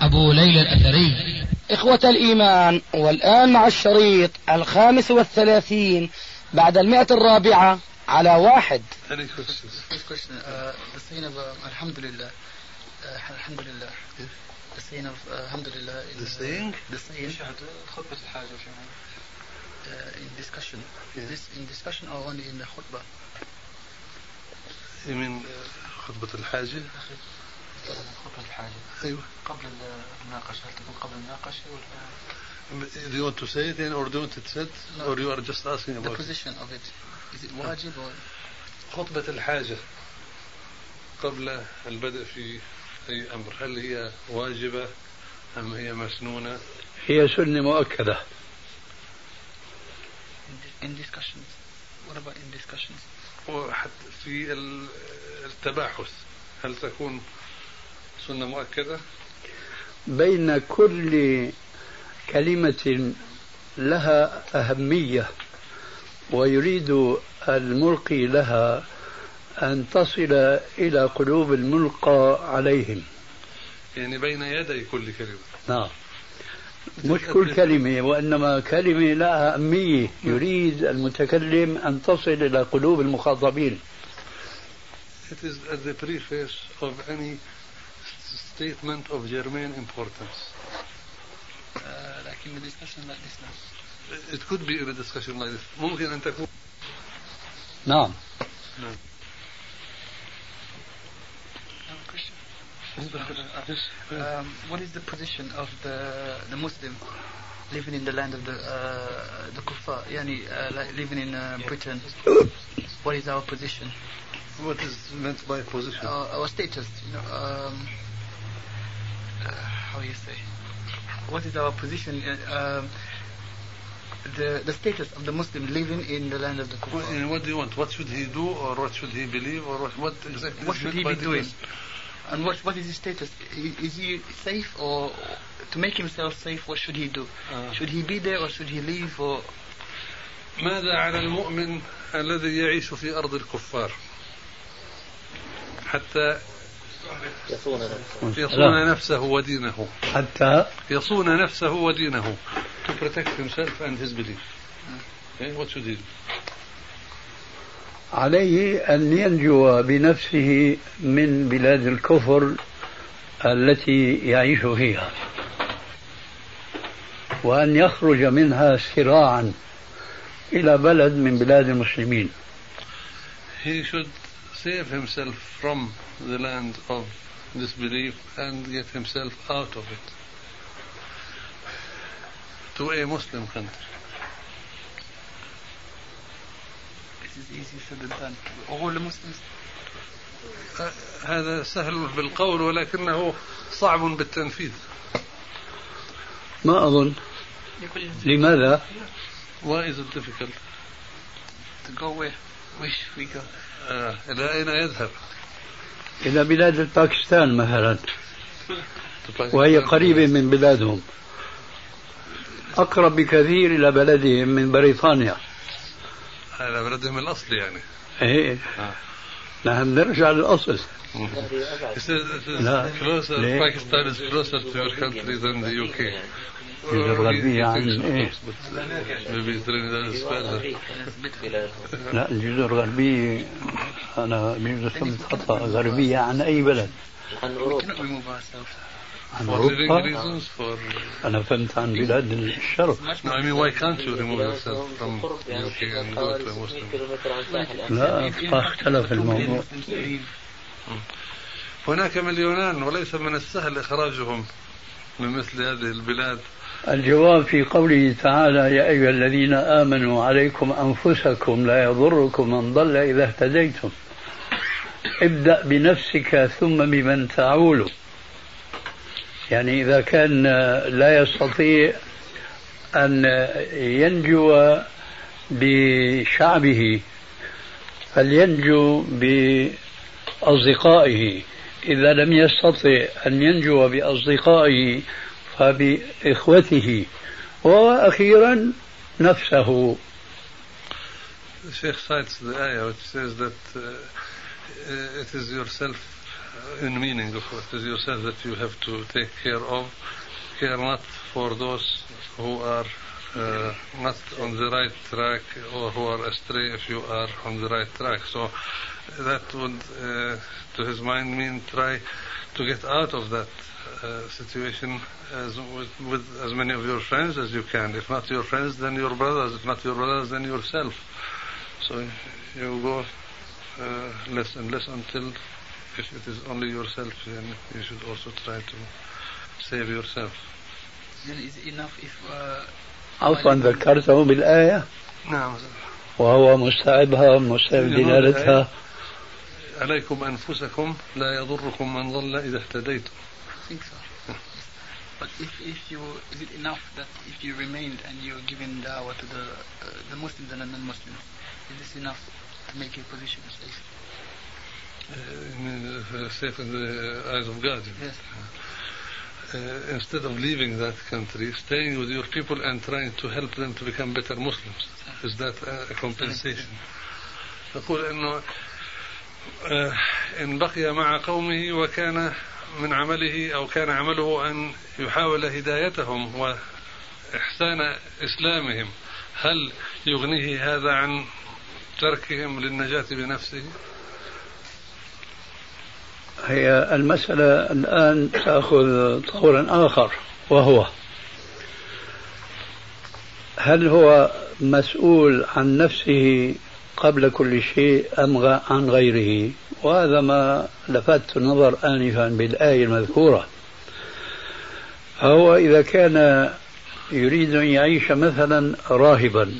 أبو ليلى الأثري إخوة الإيمان والآن مع الشريط الخامس والثلاثين بعد المئة الرابعة على واحد Any questions? This question, uh, the saying of uh, Alhamdulillah, uh, Alhamdulillah, the saying of uh, Alhamdulillah, in, The saying? the saying خطبة الحاجة يعني؟ uh, in discussion, this in discussion or only in the khutbah? You mean uh, خطبة الحاجة؟ خطبة الحاجة أيوة. قبل المناقشة هل تكون قبل المناقشة ولا Do you want to say it then or do you want it said? No. Or you are just asking The about it? position of it, is it wajib or خطبة الحاجة قبل البدء في أي أمر هل هي واجبة أم هي مسنونة؟ هي سنة مؤكدة in, di- in discussions? What about in discussions? وحتى في ال- التباحث هل تكون سنة مؤكدة؟ بين كل كلمة لها أهمية ويريد الملقي لها أن تصل إلى قلوب الملقى عليهم. يعني بين يدي كل كلمة. نعم. مش كل كلمة وإنما كلمة لها أهمية. يريد المتكلم أن تصل إلى قلوب المخاطبين. It is at the preface of any statement of germane importance. Uh, like in the discussion like this now. It could be in a discussion like this. ممكن أن تكون نعم Um, what is the position of the the Muslim living in the land of the uh, the kuffar, yani uh, like living in uh, Britain? What is our position? what is meant by position. Our, our status, you know, um, uh, how you say? What is our position? Uh, um, the the status of the Muslim living in the land of the What, kuffar. what do you want? What should he do, or what should he believe, or what, what exactly? What is should meant he by be the doing? question? And what what is his status? I- Is he safe or to make himself safe? What should he do? آه. Should he be there or should he leave or ماذا على المؤمن الذي يعيش في أرض الكفار حتى يصون نفسه. ودينه. حتى يصون نفسه ودينه. To protect himself and his belief. Okay? what should he do? عليه أن ينجو بنفسه من بلاد الكفر التي يعيش فيها. وأن يخرج منها سراعا إلى بلد من بلاد المسلمين. He should save himself from the land of disbelief and get himself out of it to a Muslim country this is easy said than done? All the Muslims هذا سهل بالقول ولكنه صعب بالتنفيذ ما أظن لماذا؟ Why is it difficult? to go where? We go? آه. إلى أين يذهب؟ إلى بلاد باكستان مثلا وهي قريبة من بلادهم أقرب بكثير إلى بلدهم من بريطانيا على بلدهم الأصلي يعني. إيه نحن نرجع للأصل لا. Pakistan is closer to your country than the UK. يعني، الجغرافية عن إيه؟ لا الجزء الغربية أنا بيجوز كلمة خطأ غربية عن أي بلد؟ عن أوروبا. عن أوروبا؟ أنا فهمت عن بلاد الشرق. لا اختلف الموضوع. هناك مليونان وليس من السهل إخراجهم من مثل هذه البلاد. الجواب في قوله تعالى يا أيها الذين آمنوا عليكم أنفسكم لا يضركم من ضل إذا اهتديتم. ابدأ بنفسك ثم بمن تعول. يعني إذا كان لا يستطيع أن ينجو بشعبه فلينجو بأصدقائه. إذا لم يستطع أن ينجو بأصدقائه فبإخوته وأخيرا نفسه The Sheikh cites the ayah which says that uh, it is yourself in meaning of it is yourself that you have to take care of care not for those who are uh, not on the right track or who are astray if you are on the right track. So that would uh, to his mind mean try to get out of that uh, situation as with, with as many of your friends as you can. If not your friends then your brothers. If not your brothers then yourself. So you go uh, less and less until if it is only yourself, then you should also try to save yourself. Then is enough if uh, عفوا ذكرته بالآية نعم وهو مستعبها مستعب دلالتها عليكم أنفسكم لا يضركم من ضل إذا اهتديتم I think so. But if, if you, is it enough that if you remained and you're giving dawah to the, uh, the Muslims and the non-Muslims, is this enough to make your position safe? uh, safe in the eyes of God. Yes. Uh, instead of leaving that country, staying with your people and trying to help them to become better Muslims. Is that a compensation? نقول انه ان بقي مع قومه وكان من عمله أو كان عمله ان يحاول هدايتهم واحسان اسلامهم هل يغنيه هذا عن تركهم للنجاة بنفسه؟ هي المسألة الآن تأخذ طورا آخر وهو هل هو مسؤول عن نفسه قبل كل شيء أم عن غيره؟ وهذا ما لفت النظر آنفا بالآية المذكورة. فهو إذا كان يريد أن يعيش مثلا راهبا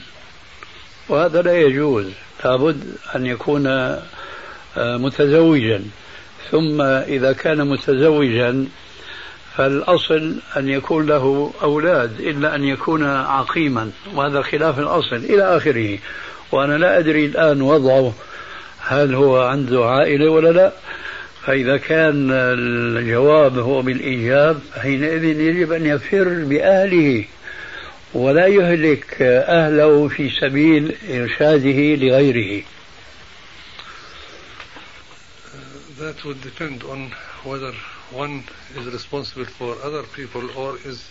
وهذا لا يجوز لابد أن يكون آه، متزوجا. ثم إذا كان متزوجا فالأصل أن يكون له أولاد إلا أن يكون عقيما. وهذا خلاف الأصل إلى آخره. وأنا لا أدري الآن وضعه هل هو عنده عائلة ولا لا. فإذا كان الجواب هو بالإيجاب حينئذ يجب أن يفر بأهله. ولا يهلك أهله في سبيل إرشاده لغيره. That would depend on whether one is responsible for other people or is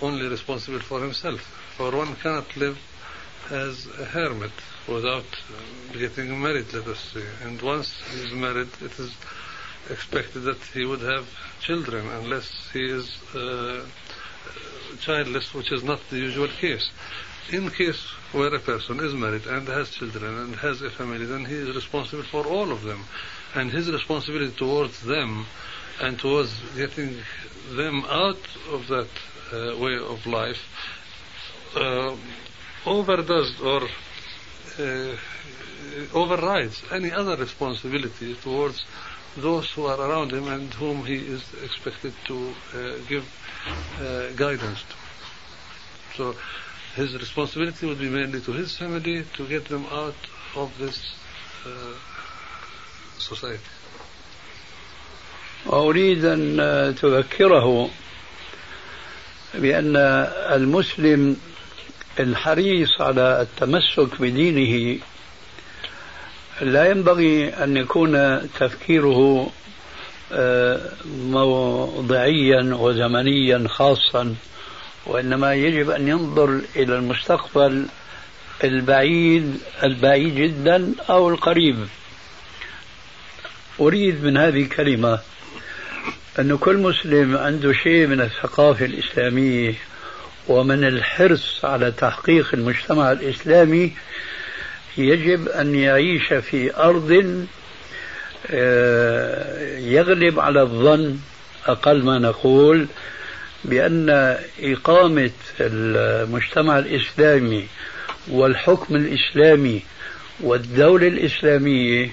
only responsible for himself. For one cannot live as a hermit without getting married, let us say. And once he is married, it is expected that he would have children unless he is uh, childless, which is not the usual case. In case where a person is married and has children and has a family, then he is responsible for all of them and his responsibility towards them and towards getting them out of that uh, way of life uh, overdoes or uh, overrides any other responsibility towards those who are around him and whom he is expected to uh, give uh, guidance to. So his responsibility would be mainly to his family to get them out of this uh, society. وأريد أن تذكره بأن المسلم الحريص على التمسك بدينه لا ينبغي أن يكون تفكيره آه، موضعيا وزمنيا خاصا وإنما يجب أن ينظر إلى المستقبل البعيد البعيد جدا أو القريب أريد من هذه الكلمة أن كل مسلم عنده شيء من الثقافة الإسلامية ومن الحرص على تحقيق المجتمع الإسلامي يجب أن يعيش في أرض آه، يغلب على الظن أقل ما نقول بأن إقامة المجتمع الإسلامي والحكم الإسلامي والدولة الإسلامية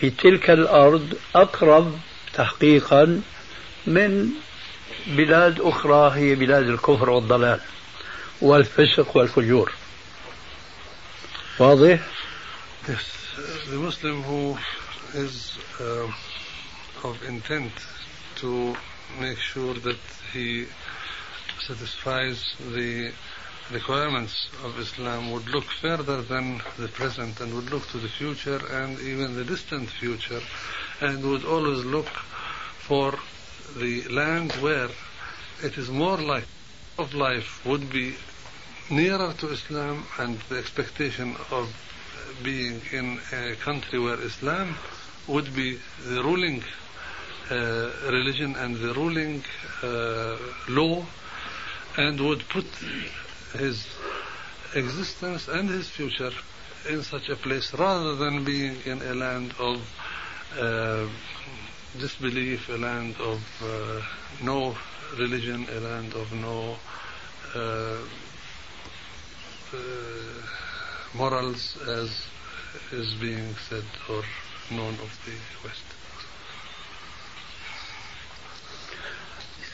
في تلك الأرض أقرب تحقيقا من بلاد أخرى هي بلاد الكفر والضلال والفسق والفجور واضح؟ Yes, the Muslim who is uh, of intent to make sure that he satisfies the requirements of Islam would look further than the present and would look to the future and even the distant future and would always look for the land where it is more like of life would be nearer to Islam and the expectation of being in a country where Islam would be the ruling uh, religion and the ruling uh, law and would put his existence and his future in such a place rather than being in a land of uh, disbelief, a land of uh, no religion, a land of no uh, uh, morals as is being said or known of the West.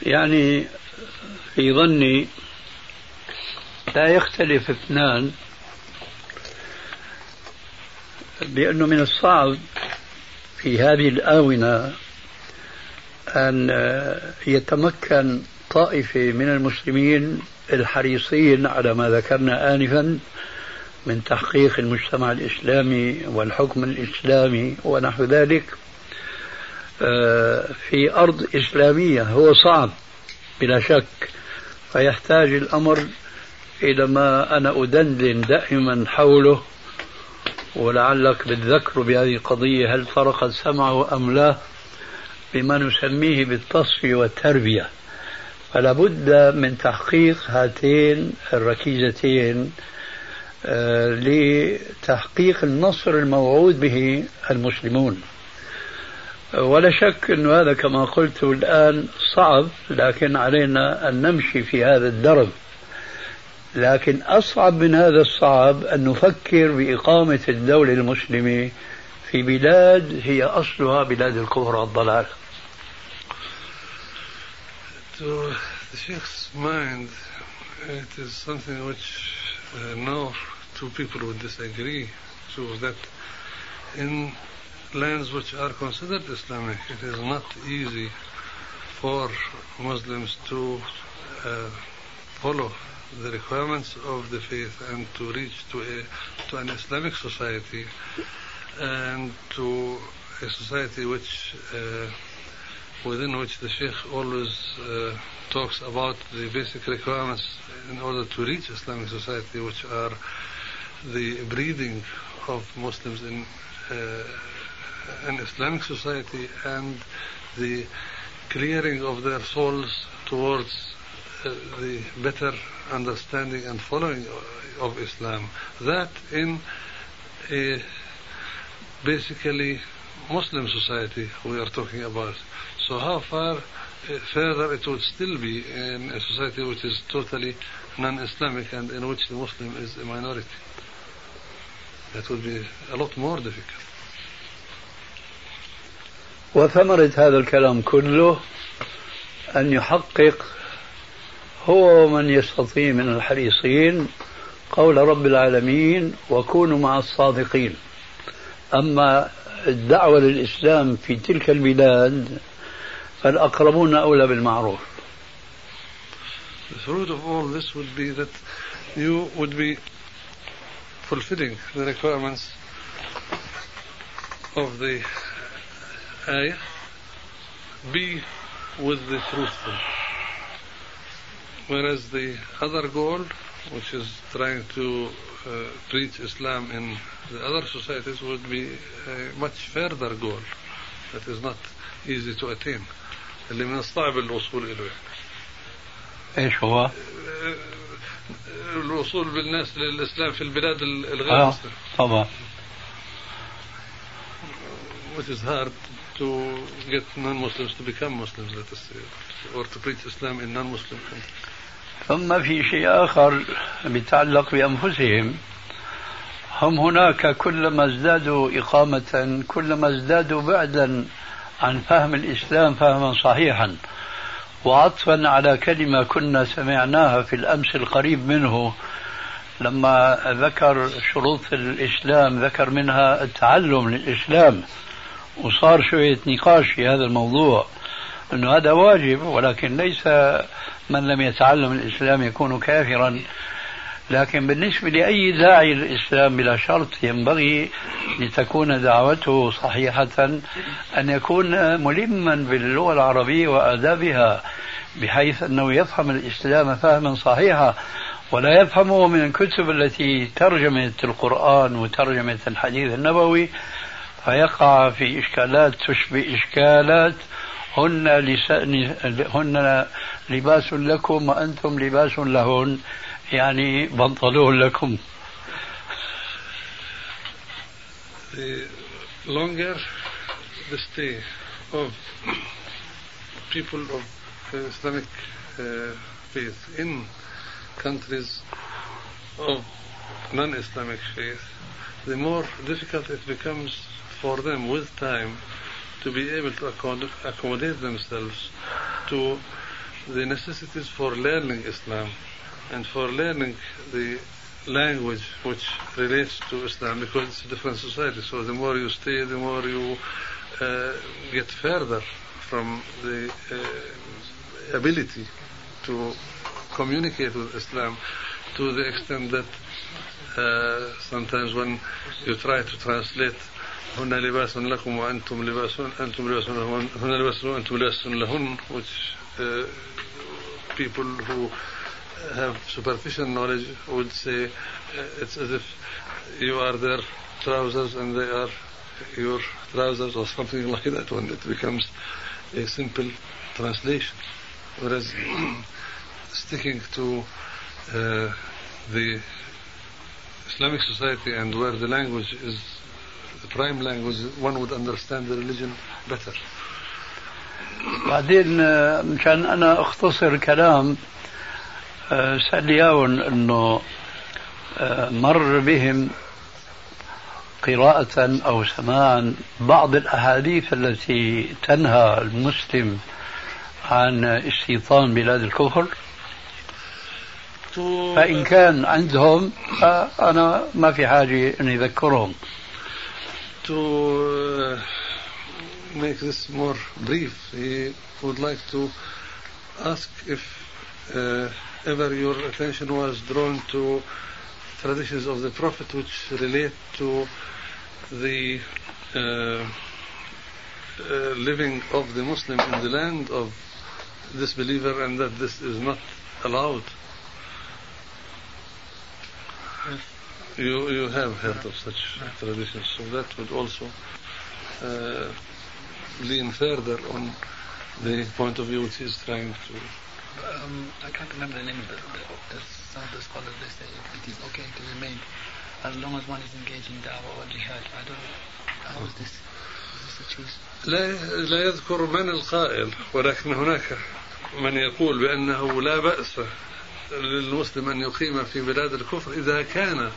يعني في ظني لا يختلف اثنان. بأنه من الصعب في هذه الآونة أن يتمكن طائفة من المسلمين الحريصين على ما ذكرنا آنفا من تحقيق المجتمع الإسلامي والحكم الإسلامي ونحو ذلك في أرض إسلامية. هو صعب بلا شك فيحتاج الأمر إلى ما أنا أدندن دائما حوله ولعلك بتذكر بهذه القضية هل فرق سمعه أم لا؟ بما نسميه بالتصفية والتربية. فلا بد من تحقيق هاتين الركيزتين آه، لتحقيق النصر الموعود به المسلمون. ولا شك أن هذا كما قلت الآن صعب لكن علينا أن نمشي في هذا الدرب. لكن أصعب من هذا الصعب أن نفكر بإقامة الدولة المسلمة في بلاد هي أصلها بلاد الكفر والضلال To the Sheikh's mind, it is something which uh, no two people would disagree to that in lands which are considered Islamic, it is not easy for Muslims to uh, follow the requirements of the faith and to reach to a to an Islamic society and to a society which uh, within which the Sheikh always uh, talks about the basic requirements in order to reach Islamic society, which are the breeding of Muslims in uh, an Islamic society and the clearing of their souls towards the better understanding and following of Islam. That in a basically Muslim society we are talking about. So how far uh, further it would still be in a society which is totally non-Islamic and in which the Muslim is a minority. That would be a lot more difficult. وثمرة هذا الكلام كله أن يحقق هو من يستطيع من الحريصين قول رب العالمين وكونوا مع الصادقين أما الدعوة للإسلام في تلك البلاد فالأقربون أولى بالمعروف The fruit of all this would be that you would be fulfilling the requirements of the ayah. Be with the truthful. Whereas the other goal, which is trying to uh, preach Islam in the other societies, would be a much further goal that is not easy to attain. اللي من الصعب الوصول إليه ايش هو؟ الوصول بالناس للإسلام في البلاد الغير آه مسلمة طبعا which is hard to get non-Muslims to become Muslims, let us say, or to preach Islam in non-Muslim countries. ثم في شيء آخر يتعلق بأنفسهم. هم هناك كلما ازدادوا إقامة كلما ازدادوا بعدا عن فهم الإسلام فهما صحيحا وعطفا على كلمة كنا سمعناها في الأمس القريب منه لما ذكر شروط الإسلام ذكر منها التعلم للإسلام وصار شوية نقاش في هذا الموضوع. أنه هذا واجب ولكن ليس من لم يتعلم الإسلام يكون كافرا. لكن بالنسبة لأي داعي للإسلام بلا شرط ينبغي لتكون دعوته صحيحة أن يكون ملما باللغة العربية وآدابها بحيث أنه يفهم الإسلام فهما صحيحا ولا يفهمه من الكتب التي ترجمت القرآن وترجمت الحديث النبوي. فيقع في إشكالات تشبه إشكالات هن, لسان هن لباس لكم وأنتم لباس لهن يعني بنطلون لكم The longer the stay of people of Islamic uh, faith in countries of non-Islamic faith, the more difficult it becomes for them with time to be able to accommodate themselves to the necessities for learning Islam and for learning the language which relates to Islam because it's a different society. So the more you stay, the more you uh, get further from the uh, ability to communicate with Islam to the extent that uh, sometimes when you try to translate هن لباس لكم وأنتم لباس أنتم لباس لهن هن لباس وأنتم لباس لهن which uh, people who have superficial knowledge would say uh, it's as if you are their trousers and they are your trousers or something like that when it becomes a simple translation. Whereas sticking to uh, the Islamic society and where the language is prime language, one would understand the religion better. بعدين مشان أنا أختصر الكلام سأل ياون إنه مر بهم قراءة أو سماعا بعض الأحاديث التي تنهى المسلم عن استيطان بلاد الكفر فإن كان عندهم أنا ما في حاجة أن يذكرهم To uh, make this more brief, he would like to ask if uh, ever your attention was drawn to traditions of the Prophet which relate to the uh, uh, living of the Muslim in the land of this believer and that this is not allowed. You, you have heard of such traditions, so that would also uh, lean further on the point of view which is trying to. Um, I can't remember the name of the, the, the, some of the scholars. They say it is okay to remain as long as one is engaged in da'wah or jihad. I don't know. How is this? Is this a choice? لا لا يذكر من القائل ولكن هناك من يقول بأنه لا بأس للمسلم أن يقيم في بلاد الكفر إذا كان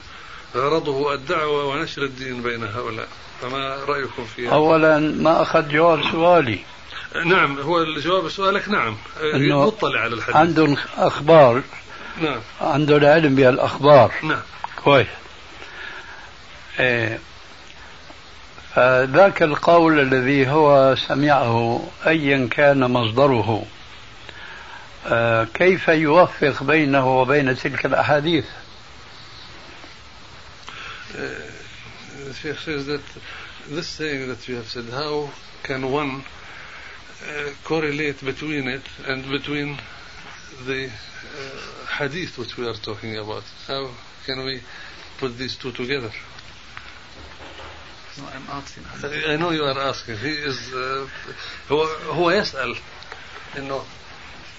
غرضه الدعوة ونشر الدين بين هؤلاء. فما رأيكم في أولا ما أخذ جواب سؤالي. نعم هو الجواب سؤالك نعم. مطلع على الحديث. عندهم أخبار. نعم. عنده العلم بالأخبار نعم. كويس. إيه. فذاك القول الذي هو سمعه أيا كان مصدره. آه، كيف يوفق بينه وبين تلك الأحاديث؟ The Sheikh says that this saying that you have said, how can one uh, correlate between it and between the uh, hadith which we are talking about? How can we put these two together? No, I'm asking. I know you are asking. He is uh, هو هو يسأل إنه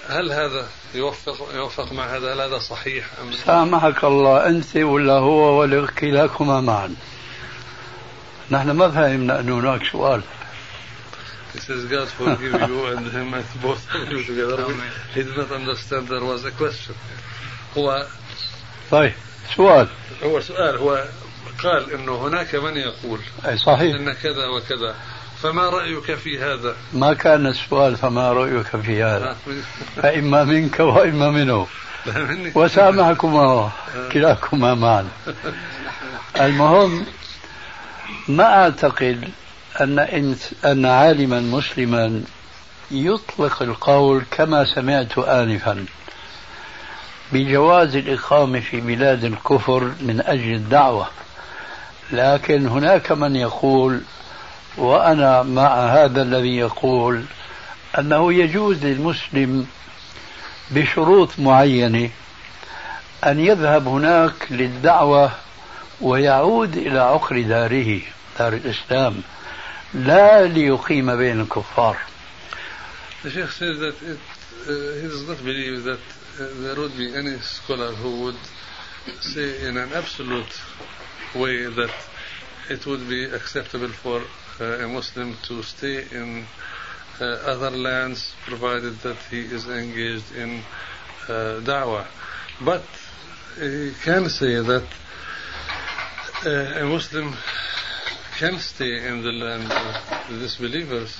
هل هذا يوفق يوفق مع هذا؟ هل هذا صحيح أم سامحك الله أنت ولا هو ولا كلاكما معا. نحن ما فهمنا أن هناك سؤال. He says God forgive you and him and both of you together. He did not understand there was a question. هو طيب سؤال. هو سؤال. هو قال إنه هناك من يقول أي صحيح. إن كذا وكذا. فما رأيك في هذا؟ ما كان السؤال فما رأيك في هذا؟ فإما منك وإما منه. وسامحكما كلاكما معا. المهم ما أعتقد أن أن عالما مسلما يطلق القول كما سمعت آنفا بجواز الإقامة في بلاد الكفر من أجل الدعوة. لكن هناك من يقول وأنا مع هذا الذي يقول أنه يجوز للمسلم بشروط معينة أن يذهب هناك للدعوة ويعود إلى عقر داره دار الإسلام لا ليقيم بين الكفار. الشيخ سيد هذا الصدف بلي ذات ذات بي اني سكولر هو وود سي ان ان ابسولوت واي ذات ات وود بي اكسبتبل فور a Muslim to stay in uh, other lands provided that he is engaged in uh, da'wah. But he can say that uh, a Muslim can stay in the land of the disbelievers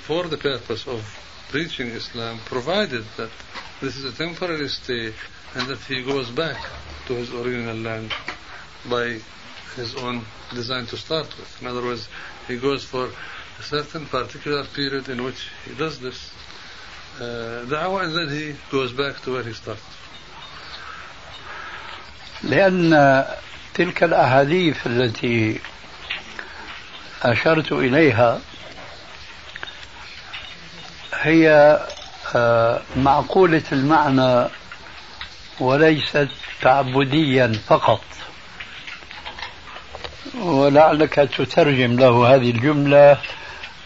for the purpose of preaching Islam, provided that this is a temporary stay and that he goes back to his original land by his own design to start with. In other words, he goes for a certain particular period in which he does this uh, and then he goes back to where he started. لأن تلك الأحاديث التي أشرت إليها هي معقولة المعنى وليست تعبديا فقط ولعلك تترجم له هذه الجملة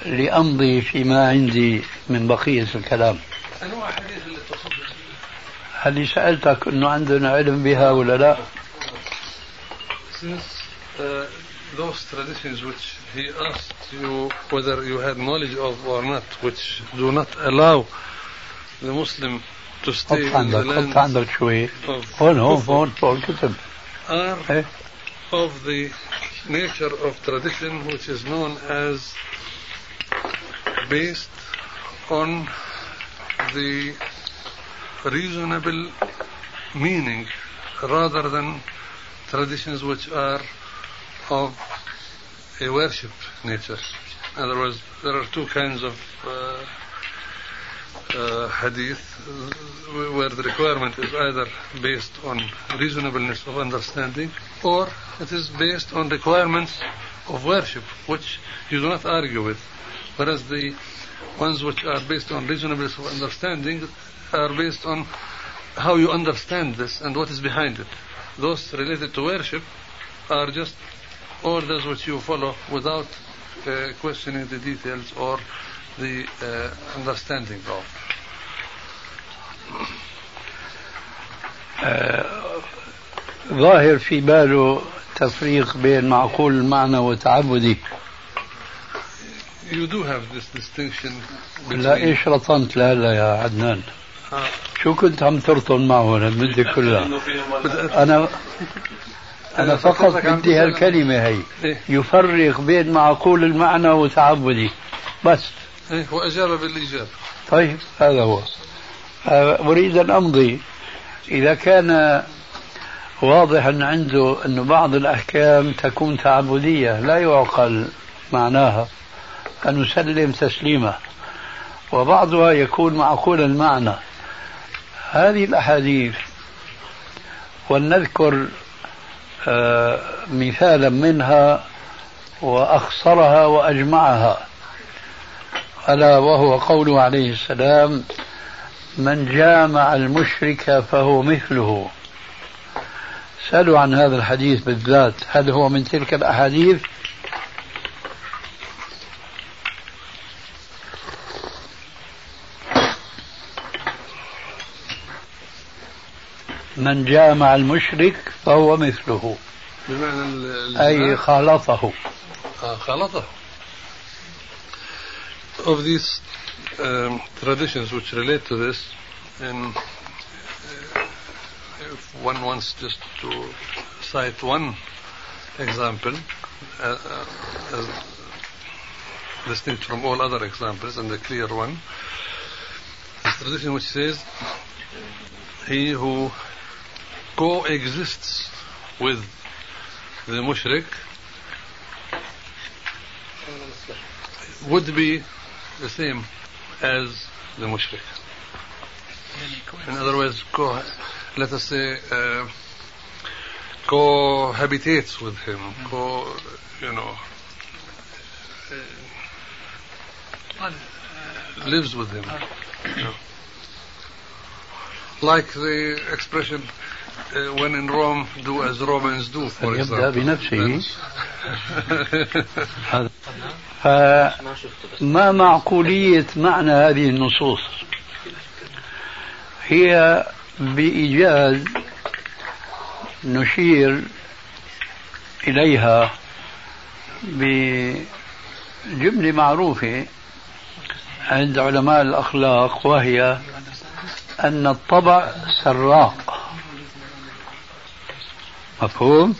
لأمضي فيما عندي من بقية الكلام هل سألتك أنه عندنا علم بها ولا لا؟ Since uh, those traditions which he asked you whether you had knowledge of or not, which do not allow the Muslim to stay in the land عندك شوي هون هون هون فوق الكتب are of the nature of tradition which is known as based on the reasonable meaning rather than traditions which are of a worship nature. In other words, there are two kinds of uh, uh, hadith where the requirement is either based on reasonableness of understanding or it is based on requirements of worship which you do not argue with. Whereas the ones which are based on reasonableness of understanding are based on how you understand this and what is behind it. Those related to worship are just orders which you follow without uh, questioning the details or the uh, understanding of. ظاهر في باله تفريق بين معقول المعنى وتعبدي You do have this distinction لا إيش رطنت؟ لهلا يا عدنان. شو كنت عم ترطن معه المدة كلها؟ أنا أنا فقط بدي هالكلمة هي. يفرق بين معقول المعنى وتعبدي بس. إيه وأجاب بالإجابة. طيب هذا هو. أريد أن أمضي. إذا كان واضحا عنده أن بعض الأحكام تكون تعبدية لا يعقل معناها أن نسلم تسليمة. وبعضها يكون معقول المعنى هذه الأحاديث ولنذكر آه مثالا منها وأخصرها وأجمعها. ألا وهو قوله عليه السلام من جامع المشرك فهو مثله. سألوا عن هذا الحديث بالذات هل هو من تلك الأحاديث؟ من جامع المشرك فهو مثله. بمعنى أي خالطه. آه خالطه. Of these um, traditions which relate to this and uh, if one wants just to cite one example uh, uh, distinct from all other examples and the clear one. This tradition which says, he who coexists with the mushrik would be the same as the mushrik. In other words, co- let us say, uh, cohabitates with him, co, you know, uh, lives with him. Like the expression, uh, when in Rome, do as Romans do, for يبدأ example. بنفسه. فما معقولية معنى هذه النصوص؟ هي بإيجاز نشير إليها بجملة معروفة عند علماء الأخلاق وهي أن الطبع سراق. مفهوم؟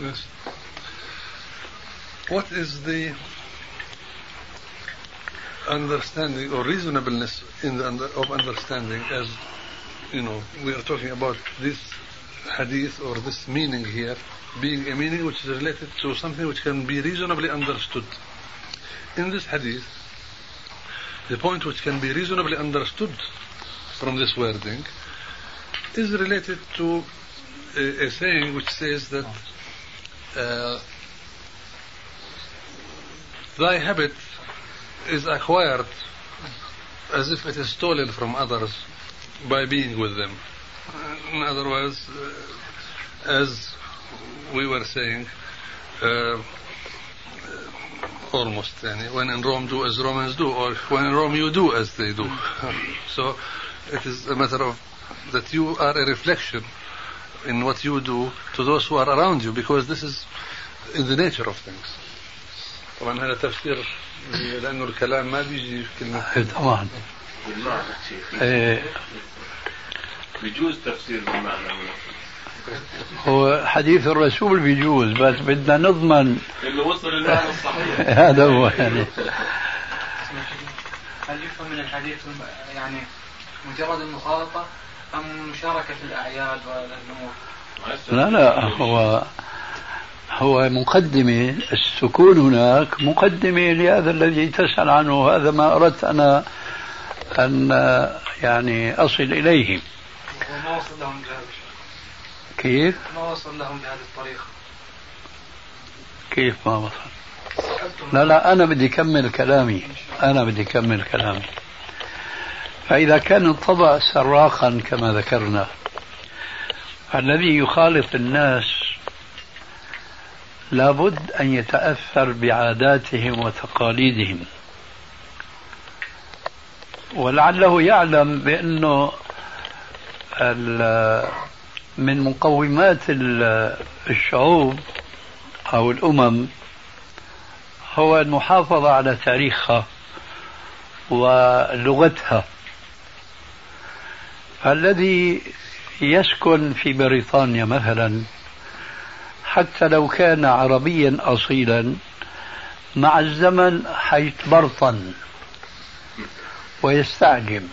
Yes. What is the understanding or reasonableness in the under, of understanding as you know we are talking about this hadith or this meaning here being a meaning which is related to something which can be reasonably understood. In this hadith, the point which can be reasonably understood from this wording is related to a, a saying which says that uh, thy habit is acquired as if it is stolen from others by being with them. In other words, uh, as we were saying, uh, almost when in Rome do as Romans do, or when in Rome you do as they do. so it is a matter of that you are a reflection in what you do to those who are around you because this is in the nature of things. طبعا هذا تفسير لأنه الكلام ما بيجي في كلمة. طبعا بالمعنى شيخ. إيه، بيجوز تفسير بالمعنى. هو حديث الرسول بيجوز بس بدنا نضمن. اللي وصل المعنى الصحيح. هذا هو يعني. هل يفهم من الحديث يعني مجرد المخالطة؟ أم مشاركة في الأعياد؟ لا لا هو هو مقدمة السكون هناك مقدمة لهذا الذي تسأل عنه. هذا ما أردت أنا أن يعني أصل إليه. وما وصل لهم بهذا كيف؟ ما وصل لهم بهذه الطريقة؟ كيف ما وصل؟ لا لا أنا بدي أكمل كلامي. أنا بدي أكمل كلامي. فإذا كان الطبع سراقا كما ذكرنا الذي يخالط الناس لابد أن يتأثر بعاداتهم وتقاليدهم. ولعله يعلم بأنه من مقومات ال- الشعوب أو الأمم هو المحافظة على تاريخها ولغتها. الذي يسكن في بريطانيا مثلا حتى لو كان عربيا أصيلا مع الزمن حيتبرطن ويستعجم.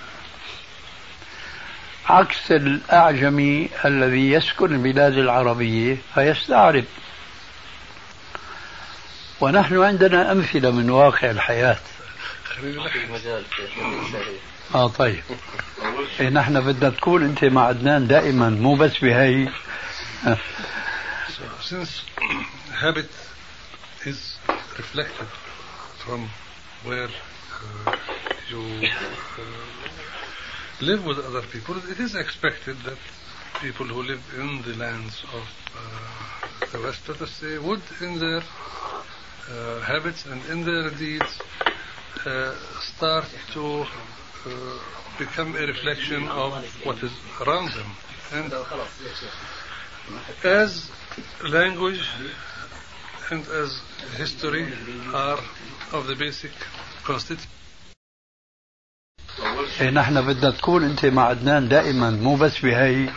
عكس الأعجمي الذي يسكن البلاد العربية فيستعرب. ونحن عندنا أمثلة من واقع الحياة. آه طيب إيه نحن بدنا تكون انت مع عدنان دائما مو بس بهي since habit is reflected from where uh, you uh, live with other people, it is expected that people who live in the lands of uh, the West, let us say, would in their uh, habits and in their deeds uh, start to uh, become a reflection of what is around them. And as language and as history are of the basic constitution إيه نحن بدنا تكون انت مع عدنان دائما مو بس بهي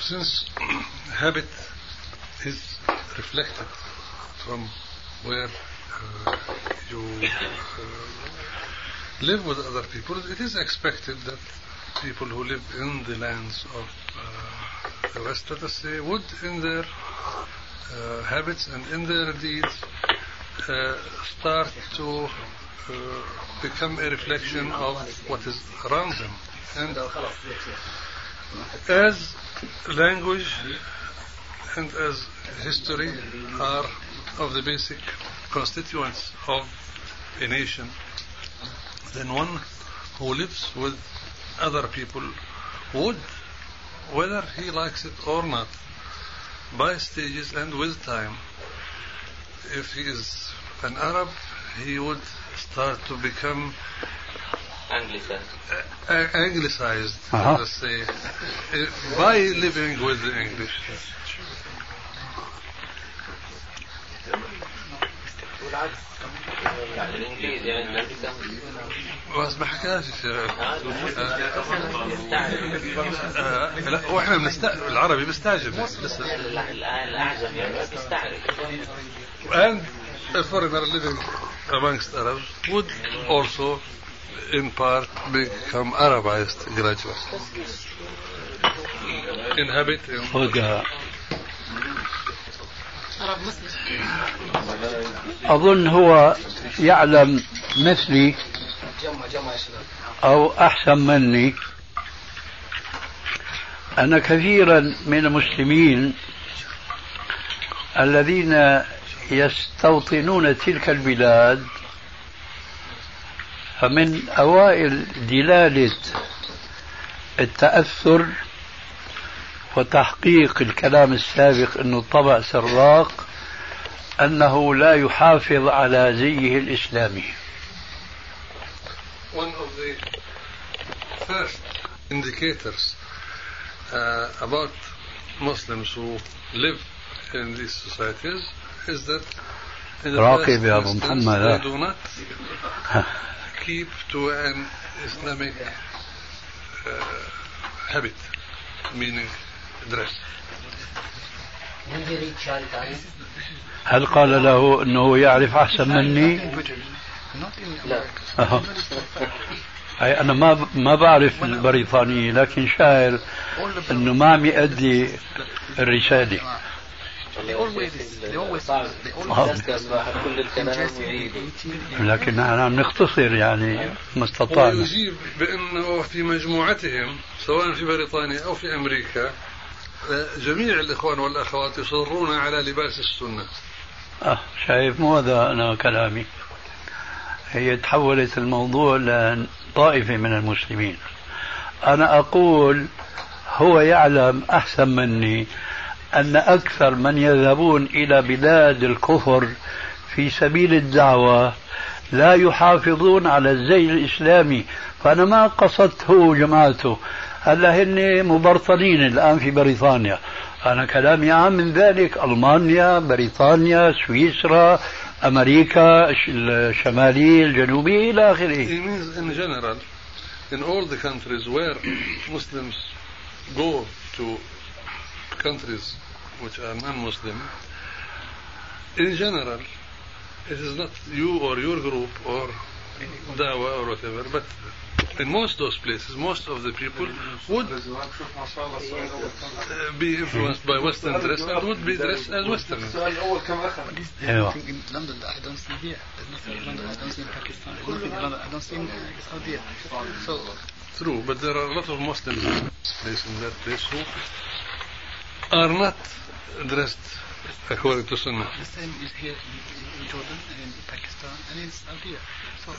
since habit is reflected from where uh, you uh, live with other people, it is expected that people who live in the lands of uh, the West, let us say, would in their uh, habits and in their deeds uh, start to uh, become a reflection of what is around them. And as language and as history are of the basic constituents of a nation, then one who lives with other people would, whether he likes it or not, by stages and with time, if he is an Arab, he would start to become Anglicized. uh, anglicized, Uh-huh. let us say, uh, by living with the English. الانجليزي يعني أمريكا بس ما حكاش آه، لا وإحنا بنست... العربي بيستعجب. لسه الأعجم يعني بس تستعرف and a foreigner living amongst Arabs would also in part become Arabized gradually. Inhabit in أظن هو يعلم مثلي أو أحسن مني. أن كثيرا من المسلمين الذين يستوطنون تلك البلاد فمن أوائل دلالة التأثر وتحقيق الكلام السابق أنه الطبع سراق أنه لا يحافظ على زيه الإسلامي one of the first indicators uh, about Muslims who live in these societies is that in the راقب يا أبو محمد. they do not keep to an Islamic uh, habit, meaning هل قال له أنه يعرف أحسن مني؟ لا. أي أنا ما ما بعرف البريطانية لكن شاعر أنه ما عم يأدي الرسالة. لكن نحن عم نختصر يعني ما استطعنا. ويجيب بأنه في مجموعتهم سواء في بريطانيا أو في أمريكا جميع الإخوان والأخوات يصرون على لباس السنة. آه شايف مو هذا أنا كلامي. هي تحولت الموضوع لطائفة من المسلمين. أنا أقول هو يعلم أحسن مني أن أكثر من يذهبون إلى بلاد الكفر في سبيل الدعوة لا يحافظون على الزي الإسلامي. فأنا ما قصدت هو وجماعته هلا هن مبرطنين الآن في بريطانيا أنا كلامي عام من ذلك ألمانيا بريطانيا سويسرا أمريكا الش- الشمالية الجنوبية إلى آخره It means in general, in all the countries where Muslims go to countries which are non-Muslim, in general, it is not you or your group or dawah or whatever, but in most those places, most of the people would uh, be influenced by Western dress and would be dressed as Westerners. But is yeah. in London I don't see here. There's nothing in London, I don't see in Pakistan. Nothing in London, I don't see in Saudi. So, True, but there are a lot of Muslims in that place who are not dressed according to Sunnah. The same is here in Jordan eh, and in Pakistan and in Saudi. So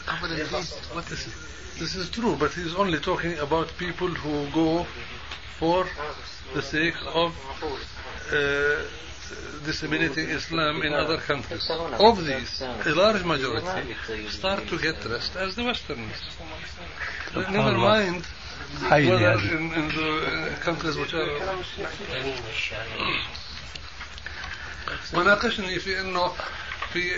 what is it? This is true, but he's only talking about people who go for the sake of uh, disseminating Islam in other countries. Of these, a large majority start to get dressed as the Westerners. Never mind whether in, in the uh, countries which are. وناقشني في إنه في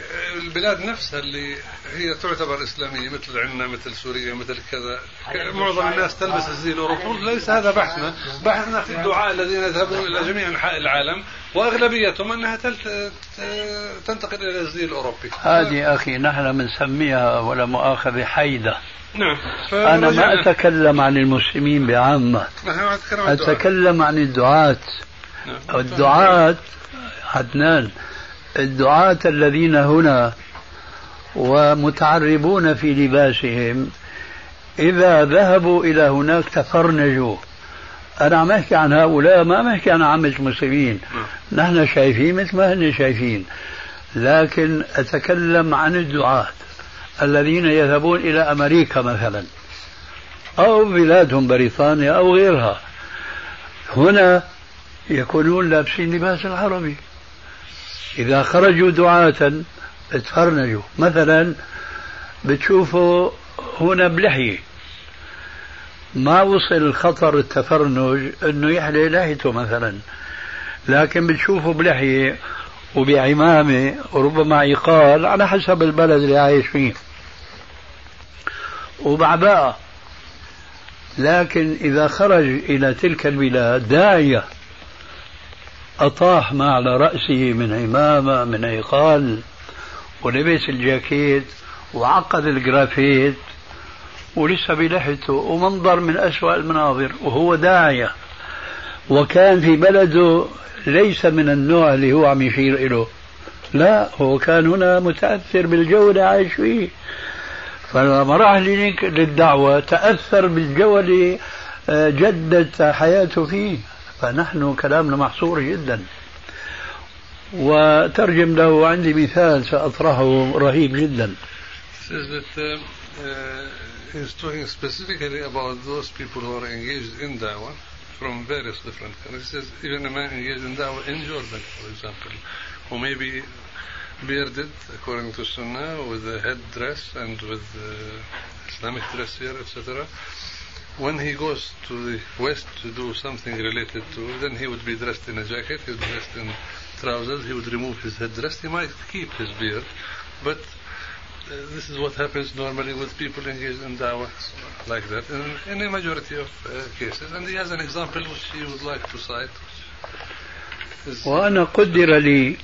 البلاد نفسها اللي هي تعتبر إسلامية مثل عندنا مثل سوريا مثل كذا. معظم الناس تلبس الزي الأوروبي ليس هذا بحثنا. بحثنا في الدعاء الذين يذهبون إلى جميع أنحاء العالم وأغلبيتهم أنها تلت- تنتقل إلى الزي الأوروبي. هذه أخي نحن بنسميها ولا مؤاخذة حيدة. نعم. أنا ما أتكلم عن المسلمين عن الدعاء. أتكلم عن الدعاة. نعم. الدعاة عدنان الدعاة الذين هنا ومتعربون في لباسهم إذا ذهبوا إلى هناك تفرنجوا. أنا عم أحكي عن هؤلاء ما عم أحكي عن عامة المسلمين. نحن شايفين مثل ما هن شايفين. لكن أتكلم عن الدعاة الذين يذهبون إلى أمريكا مثلا أو بلادهم بريطانيا أو غيرها. هنا يكونون لابسين لباس العربي. إذا خرجوا دعاة تفرنجوا مثلا بتشوفوا هنا بلحية. ما وصل خطر التفرنج إنه يحلي لحيته مثلا. لكن بتشوفوا بلحية وبعمامة وربما عقال على حسب البلد اللي عايش فيه. وبعباءة لكن إذا خرج إلى تلك البلاد داعية. أطاح ما على رأسه من عمامة من عقال ولبس الجاكيت وعقد الجرافيت ولسه بلحيته ومنظر من أسوأ المناظر وهو داعية. وكان في بلده ليس من النوع اللي هو عم يشير إله لا هو كان هنا متأثر بالجو اللي عايش فيه. فلما راح للدعوة تأثر بالجو اللي آه، جدت حياته فيه. فنحن كلامنا محصور جدا وترجم له عندي مثال سأطرحه رهيب جدا um, uh, he's talking specifically about those people who are engaged in da'wah from various different countries. He says even a man engaged in da'wah in Jordan, for example, who may be bearded according to Sunnah with a head dress and with uh, Islamic dress here, etc. When he goes to the west to do something related to, then he would be dressed in a jacket, he would be dressed in trousers, he would remove his headdress, he might keep his beard, but uh, this is what happens normally with people engaged in da'wah like that in, in a majority of uh, cases. And he has an example which he would like to cite. Is- وأنا قدر لي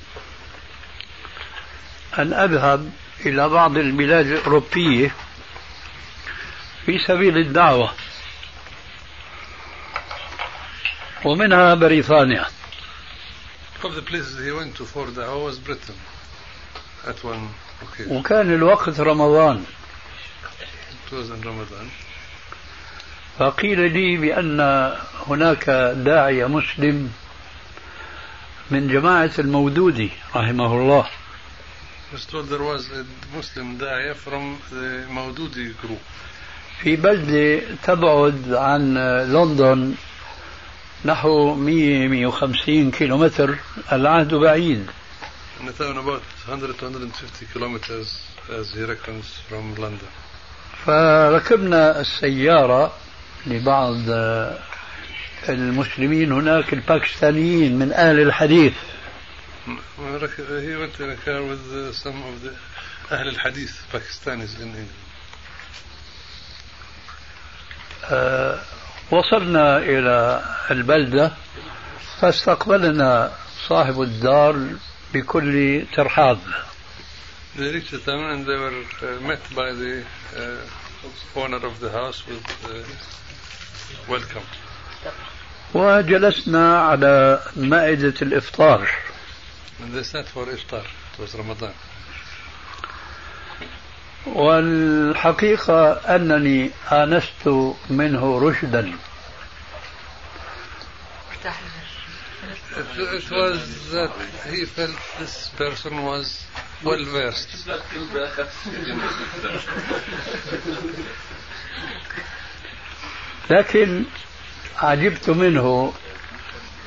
أن أذهب إلى بعض البلاد الأوروبية في سبيل الدعوة ومنها بريطانيا. وكان الوقت رمضان. فقيل لي بأن هناك داعية مسلم من جماعة المودودي رحمه الله. في بلدة تبعد عن لندن نحو 100 150 كيلو متر العهد بعيد. نتاون about 150 فركبنا السيارة لبعض آه، المسلمين هناك الباكستانيين من أهل الحديث. أهل الحديث وصلنا إلى البلدة فاستقبلنا صاحب الدار بكل ترحاب وجلسنا على مائدة الإفطار. والحقيقة أنني آنست منه رشدا It, was that he felt this person was well versed. لكن عجبت منه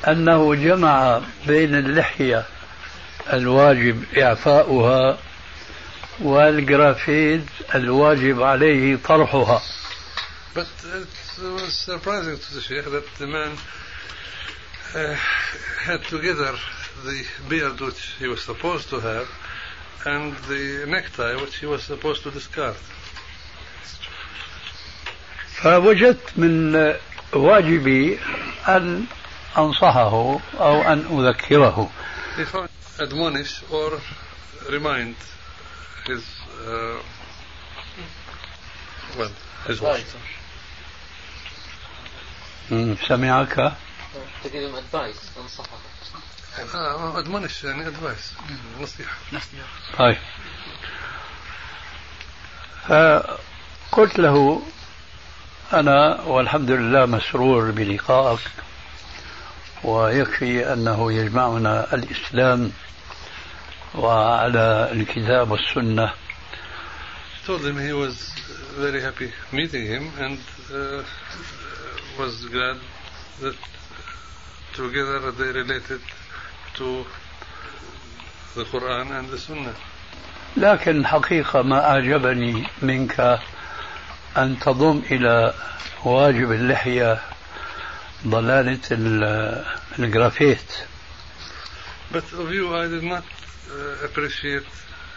أنه جمع بين اللحية الواجب إعفاؤها والجرافيت الواجب عليه طرحها But it was surprising to the Sheikh that the man uh, had together the beard which he was supposed to have and the necktie which he was supposed to discard. فوجدت من واجبي أن أنصحه أو أن أذكره He found admonish or remind his uh, well his wife. مم، سمعك To give him advice, انصحه. آه admonish يعني advice نصيحة. طيب فقلت له أنا والحمد لله مسرور بلقائك ويكفي أنه يجمعنا الإسلام وعلى الكتاب والسنة told him he was very happy meeting him and uh, was glad that together they related to the Quran and the Sunnah. لكن حقيقة ما أعجبني منك أن تضم إلى واجب اللحية ضلالة ال- الجرافيت But of you, I did not uh, appreciate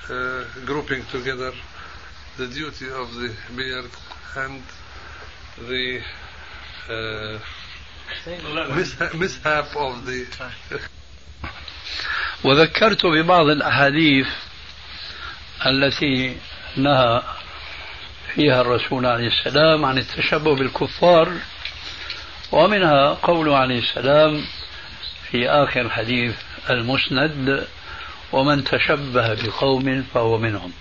uh, grouping together the duty of the beard and the uh, mishap, of the وذكرت ببعض الأحاديث التي نهى فيها الرسول عليه السلام عن التشبه بالكفار ومنها قوله عليه السلام في آخر الحديث المسند ومن تشبه بقوم فهو منهم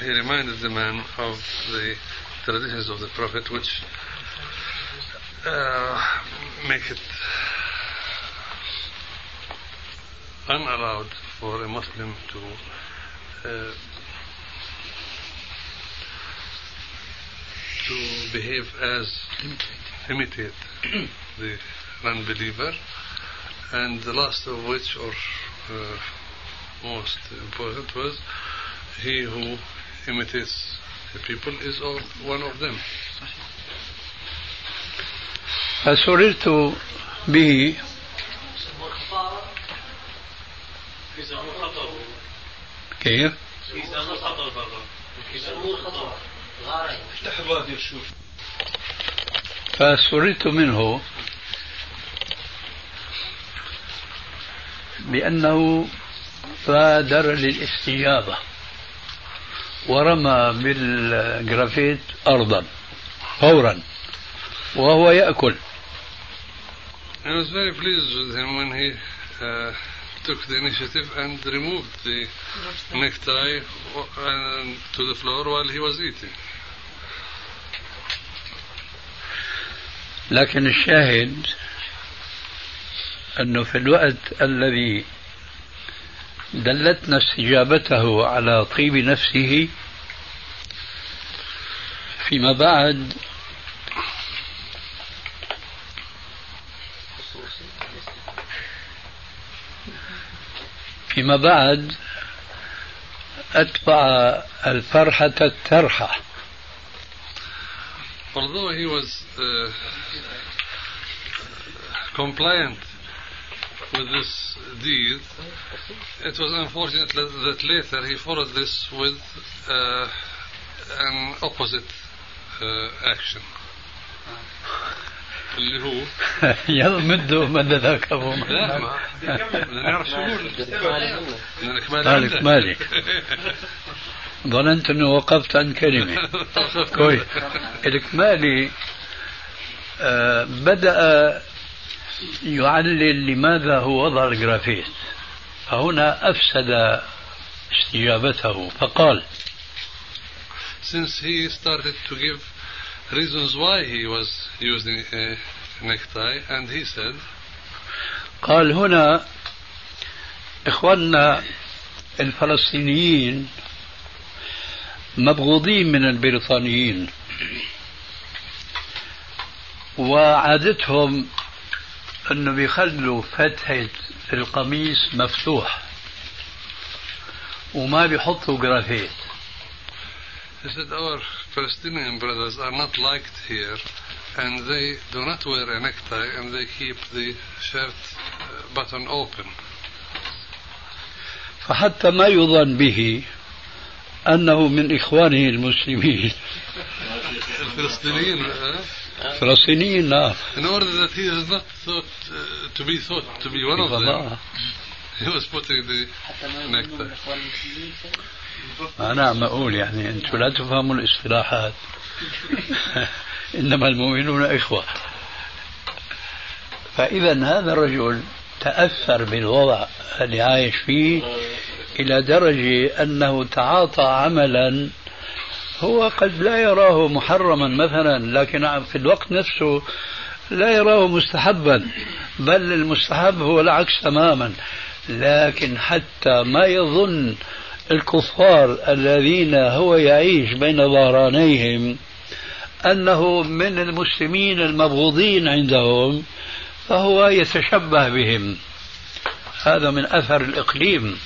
he reminded the man of the traditions of the Prophet, which uh, make it unallowed for a Muslim to uh, to behave as imitate the non-believer, and the last of which, or uh, most important, was he who imitates the people is all one of them. فسررت به كيف؟ فسررت منه بأنه بادر للاستجابة ورمى بالجرافيت أرضا فورا وهو يأكل I was very pleased with him when he uh, took the initiative and removed the necktie uh, to the floor while he was eating. لكن الشاهد أنه في الوقت الذي دلتنا استجابته على طيب نفسه فيما بعد فيما بعد أتبع الفرحة الترحة. Although he was uh, compliant with this deed, it was unfortunate that later he followed this with uh, an opposite uh, action. اللي هو يلا مده مد ذاك أبو لا ما بدنا نعرف شو عندك. إكمالي. ظننت أنه وقفت عن كلمة كويس الإكمالي آه بدأ يعلل لماذا هو وضع الجرافيت فهنا أفسد استجابته. فقال Since he started to give reasons why he was using a necktie, and he said, قال هنا إخواننا الفلسطينيين مبغوضين من البريطانيين. وعادتهم انه بيخلوا فتحة القميص مفتوح وما بيحطوا جرافيت he said, our Palestinian brothers are not liked here, and they do not wear a necktie, and they keep the shirt uh, button open. فحتى ما يظن به أنه من إخوانه المسلمين الفلسطينيين فلسطينيين نعم in order that he is not thought uh, to be thought to be one of them he was putting the nectar. أنا عم أقول يعني أنتم لا تفهموا الاصطلاحات. إنما المؤمنون إخوة. فإذا هذا الرجل تأثر بالوضع اللي عايش فيه إلى درجة أنه تعاطى عملا هو قد لا يراه محرما مثلا لكن في الوقت نفسه لا يراه مستحبا بل المستحب هو العكس تماما. لكن حتى ما يظن الكفار الذين هو يعيش بين ظهرانيهم أنه من المسلمين المبغوضين عندهم فهو يتشبه بهم. هذا من أثر الإقليم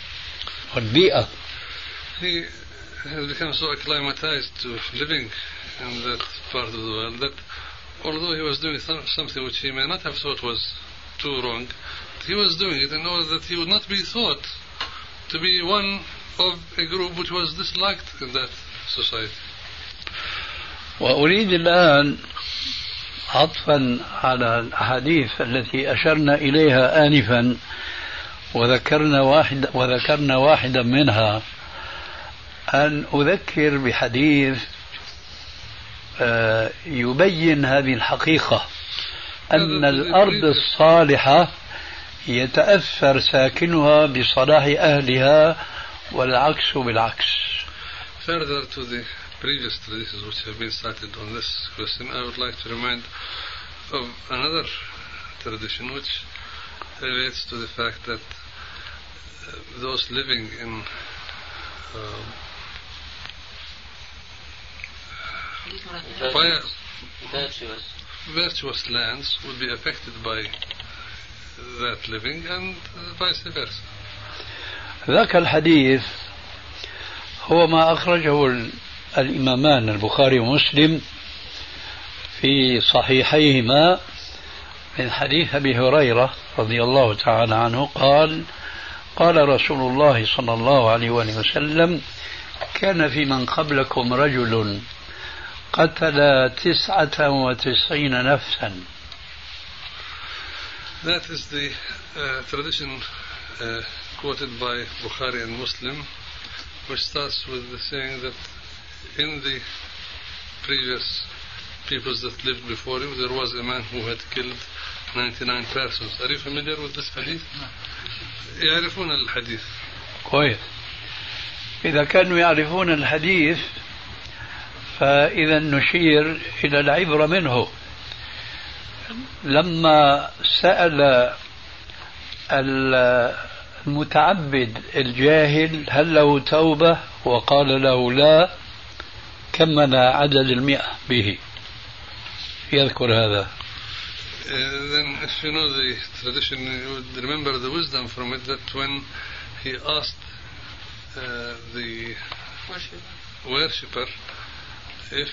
والبيئة. he has become so acclimatized to living in that part of the world that although he was doing some, something which he may not have thought was too wrong, he was doing it in order that he would not be thought to be one of a group which was disliked in that society. وأريد الآن عطفا على الأحاديث التي أشرنا إليها آنفا وذكرنا واحد وذكرنا واحدا منها أن أذكر بحديث آه، يبين هذه الحقيقة أن الأرض الصالحة يتأثر ساكنها بصلاح أهلها والعكس بالعكس Further to the previous traditions which have been cited on this question, I would like to remind of another tradition which relates to the fact that uh, those living in uh, fire, virtuous. virtuous lands would be affected by that living and uh, vice versa. ذاك الحديث هو ما أخرجه ال- الإمامان البخاري ومسلم في صحيحيهما من حديث أبي هريرة رضي الله تعالى عنه قال قال رسول الله صلى الله عليه وسلم كان في من قبلكم رجل قتل تسعة وتسعين نفسا That is the uh, tradition uh, quoted by Bukhari and Muslim, which starts with the saying that in the previous peoples that lived before you, there was a man who had killed 99 persons. Are you familiar with this hadith? يعرفون الحديث. كويس إذا كانوا يعرفون الحديث فإذا نشير إلى العبرة منه لما سأل المتعبد الجاهل هل له توبة وقال له لا كمل عدد المئة به يذكر هذا Uh, then, if you know the tradition, you would remember the wisdom from it that when he asked uh, the worshipper if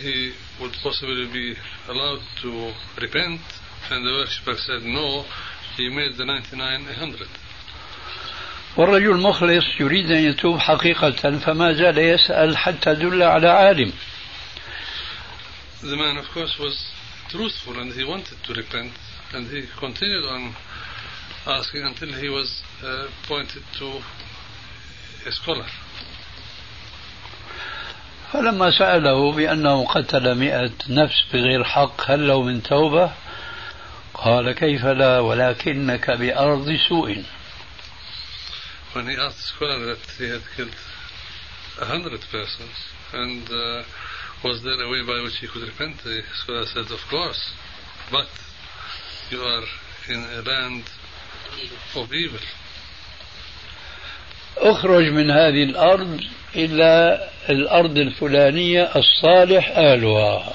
he would possibly be allowed to repent, and the worshipper said no, he made the 99 a 100. والرجل مخلص يريد أن يتوب حقيقة فما زال يسأل حتى دل على عالم The man, of course, was truthful and he wanted to repent, and he continued on asking until he was uh, pointed to a scholar. فلما سأله بأنه قتل مئة نفس بغير حق هل له من توبة قال كيف لا ولكنك بأرض سوء when he asked scholar that he had killed a hundred persons, and uh, was there a way by which he could repent? The scholar said, Of course, but you are in a land of evil. اخرج من هذه الأرض إلى الأرض الفلانية الصالح أهلها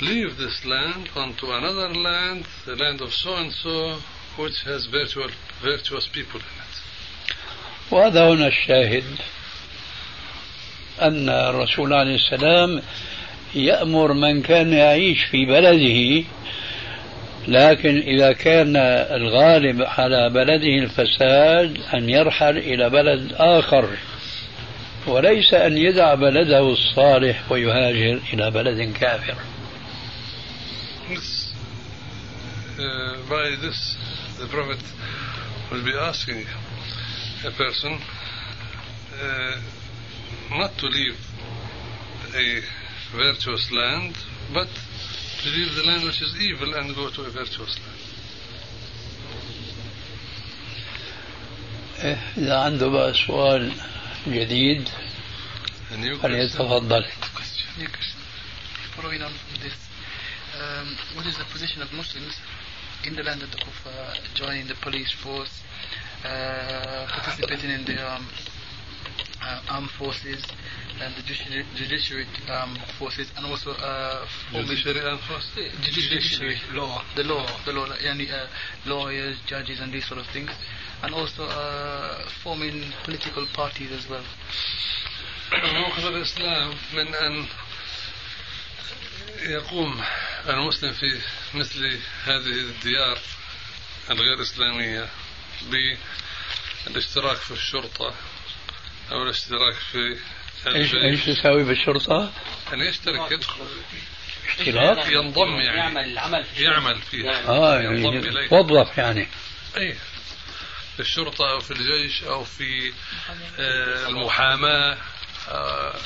Leave this land onto another land, the land of so and so, which has virtual, virtuous people in it. وهذا هنا الشاهد أن الرسول عليه السلام يأمر من كان يعيش في بلده لكن إذا كان الغالب على بلده الفساد أن يرحل إلى بلد آخر وليس أن يدع بلده الصالح ويهاجر إلى بلد كافر. Uh, by this, the Prophet will be asking a person uh, not to leave a virtuous land, but to leave the land which is evil and go to a virtuous land. إذا عنده بقى سؤال جديد A new question. فليتفضل. Following on from this, um, what is the position of Muslims in the land of the Kufa, joining the police force, uh, participating in the um, uh, armed forces and the judiciary, judiciary um, forces, and also uh, Judiciary and force. judiciary law, the law, the law, like, yani, uh, lawyers, judges, and these sort of things, and also uh, forming political parties as well. موقف الإسلام من أن يقوم المسلم في مثل هذه الديار الغير إسلامية بالاشتراك في الشرطة أو الاشتراك في إيش الجيش إيش تساوي بالشرطة؟ أن يشترك يدخل. اشتراك؟ ينضم يعني. يعمل العمل في يعمل فيها. آه ينضم يعني إليه توظف يعني. أي في الشرطة أو في الجيش أو في آه، المحاماة آه،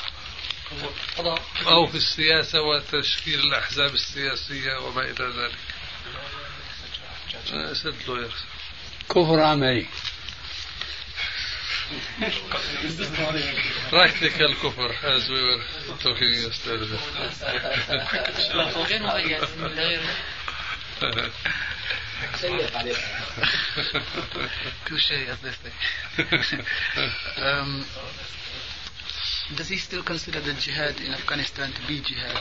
أو في السياسة وتشكيل الأحزاب السياسية وما إلى ذلك. آه، سد له. كفر عملي. Practical كفر as we were talking yesterday غير مؤيد غير they say. um, does he still consider the jihad in Afghanistan to be jihad?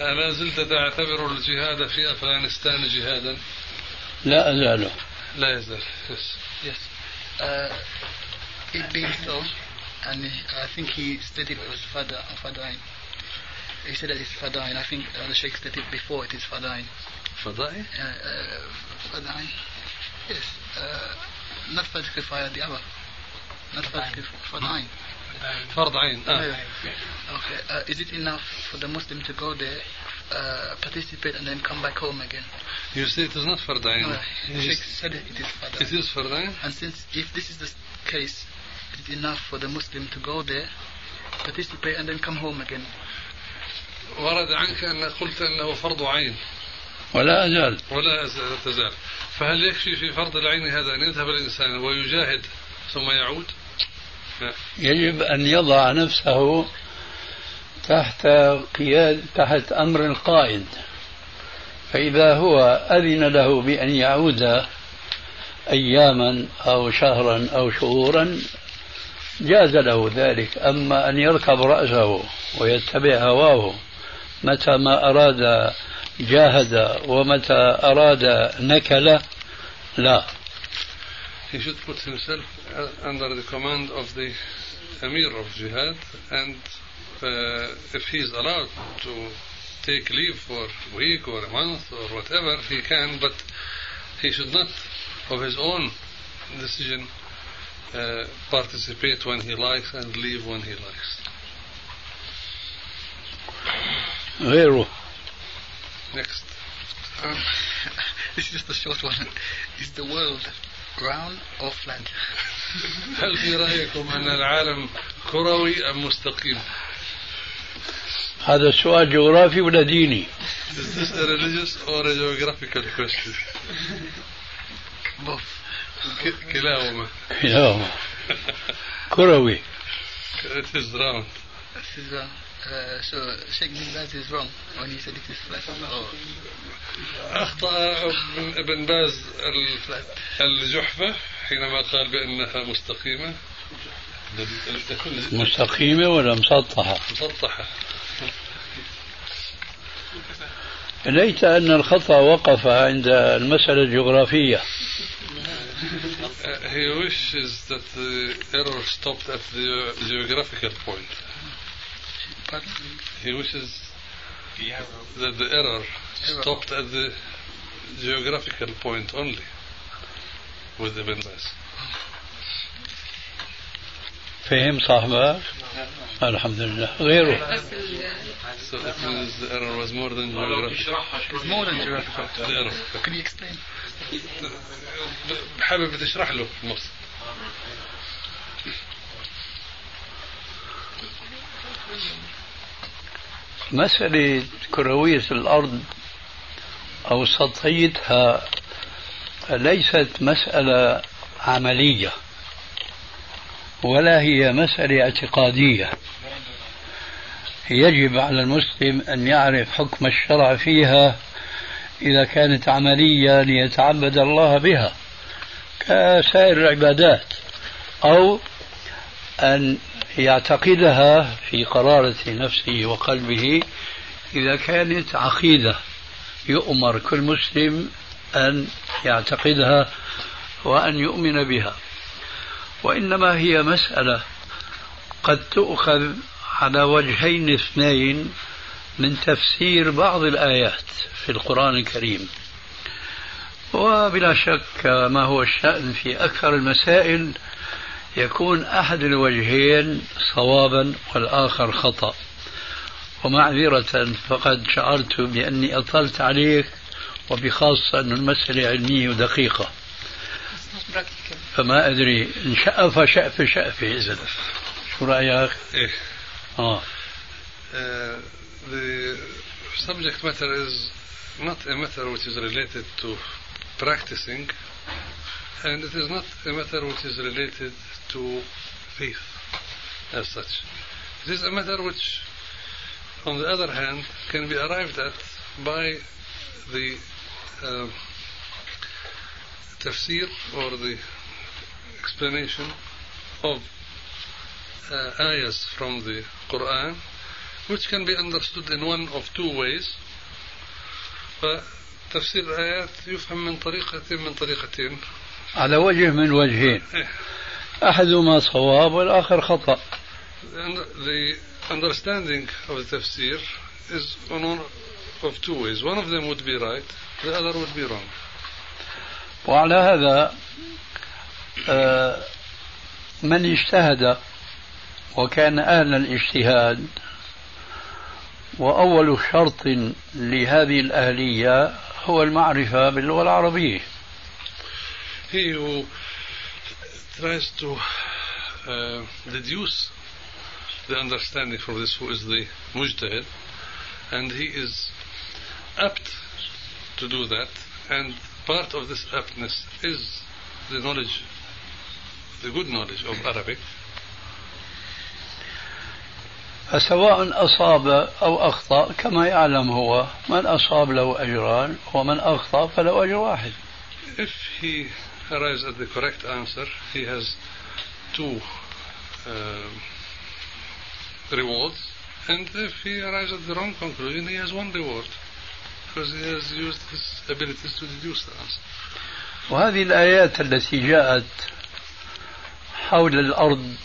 ألا زلت تعتبر الجهاد في أفغانستان جهادا لا أزال لا يزال yes. Yes. uh, it being so, and I think he stated it was fada, fadain. He said that it's fadain. I think uh, the Sheikh stated before it is fadain. Fadain? Uh, uh, fadain. Yes. Uh, not particularly kifaya, the other. Not fard kifaya, fard ain. Okay. Uh, is it enough for the Muslim to go there uh, participate, and then come back home again? You say it is not فرض عين No, the Sheikh said it is Fadain. It is عين And since if this is the case, it is enough for the Muslim to go there, participate, and then come home again. ورد عنك أن قلت أنه فرض عين ولا أزال ولا أز- تزال فهل يكفي في فرض العين هذا أن يذهب الإنسان ويجاهد ثم يعود لا يجب أن يضع نفسه تحت قياد تحت أمر القائد. فإذا هو أذن له بأن يعود أياما أو شهرا أو شهورا جاز له ذلك. أما أن يركب رأسه ويتبع هواه متى ما أراد جاهد ومتى أراد نكل لا. He should put himself under the command of the Emir of Jihad and uh, if he is allowed to take leave for a week or a month or whatever he can but he should not of his own decision uh, participate when he likes and leave when he likes غيره next Um, this is just a short one. Is the world round or flat? هل في رأيكم أن العالم كروي أم مستقيم هذا السؤال جغرافي ولا ديني Is this a religious or a geographical question Both. كلاهما لا كروي It is round This is, uh, uh, so Sheikh bin Baz is wrong when he said it is flat. Oh, أخطأ ابن- باز ال- الجحفة حينما قال بأنها مستقيمة مستقيمة ولا مسطحة مسطحة ليت أن الخطأ وقف عند المسألة الجغرافية Uh, he wishes that the error stopped at the geographical point. but He wishes that the error stopped at the geographical point only with the bas. فهم صاحبها الحمد لله غيره. حابب تشرح له مسألة كروية الأرض أو سطحيتها ليست مسألة عملية. ولا هي مسألة اعتقادية. يجب على المسلم أن يعرف حكم الشرع فيها إذا كانت عملية ليتعبد الله بها كسائر العبادات أو أن يعتقدها في قرارة نفسه وقلبه إذا كانت عقيدة. يؤمر كل مسلم أن يعتقدها وأن يؤمن بها. وإنما هي مسألة قد تؤخذ على وجهين اثنين من تفسير بعض الآيات في القرآن الكريم. وبلا شك ما هو الشأن في أكثر المسائل يكون أحد الوجهين صوابا والآخر خطأ. ومعذرة فقد شعرت بأني أطلت عليك وبخاصة أن المسألة علمية ودقيقة. فما أدري إن شأف شأف شأف إذن شو رأيك؟ إيه. آه. Uh, the subject matter is not a matter which is related to practicing, and it is not a matter which is related to faith as such. It is a matter which, on the other hand, can be arrived at by the uh, tafsir or the explanation of uh, ayahs from the Quran, which can be understood in one of two ways. فتفسير الآيات يفهم من طريقة من طريقتين. على وجه من وجهين. أحدهما صواب والآخر خطأ. The understanding of the tafsir is on one of two ways. One of them would be right, the other would be wrong. وعلى هذا من اجتهد وكان أهل الاجتهاد وأول شرط لهذه الأهلية هو المعرفة باللغة العربية. He who tries to uh, deduce the understanding from this who is the mujtahid and he is apt to do that and part of this aptness is the knowledge the good knowledge of Arabic فسواء أصاب أو أخطأ كما يعلم هو من أصاب له أجران ومن أخطأ فله أجر واحد If he arrives at the correct answer, he has two uh, rewards, and if he arrives at the wrong conclusion, he has one reward وهذه الآيات التي جاءت حول الأرض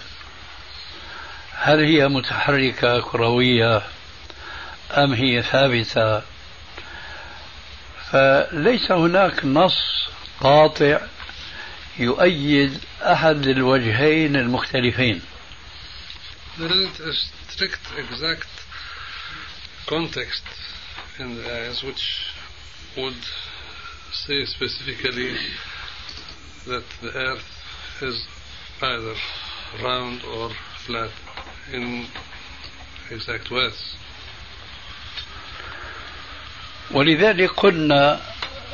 هل هي متحركة كروية أم هي ثابتة؟ فليس هناك نص قاطع يؤيد أحد الوجهين المختلفين. There isn't a strict, exact context in the ayahs which would say specifically that the earth is either round or flat in exact words. ولذلك قلنا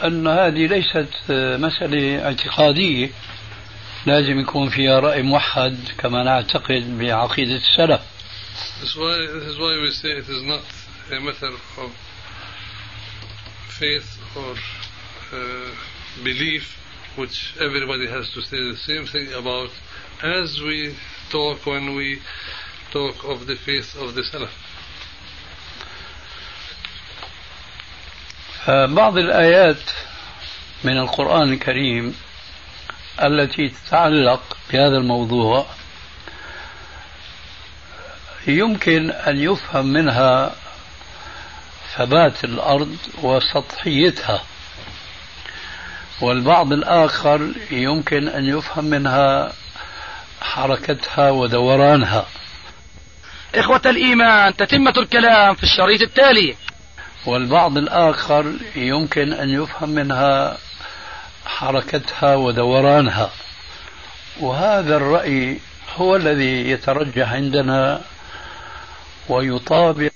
أن هذه ليست مسألة اعتقادية لازم يكون فيها رأي موحد كما نعتقد بعقيدة السلف. This is why, this is why we say it is not a matter of faith or uh, belief which everybody has to say the same thing about as we talk when we talk of the faith of the Salaf. بعض الآيات من القرآن الكريم التي تتعلق بهذا الموضوع يمكن أن يفهم منها ثبات الأرض وسطحيتها. والبعض الآخر يمكن أن يفهم منها حركتها ودورانها. إخوة الإيمان تتمة الكلام في الشريط التالي. والبعض الآخر يمكن أن يفهم منها حركتها ودورانها. وهذا الرأي هو الذي يترجح عندنا ويطابق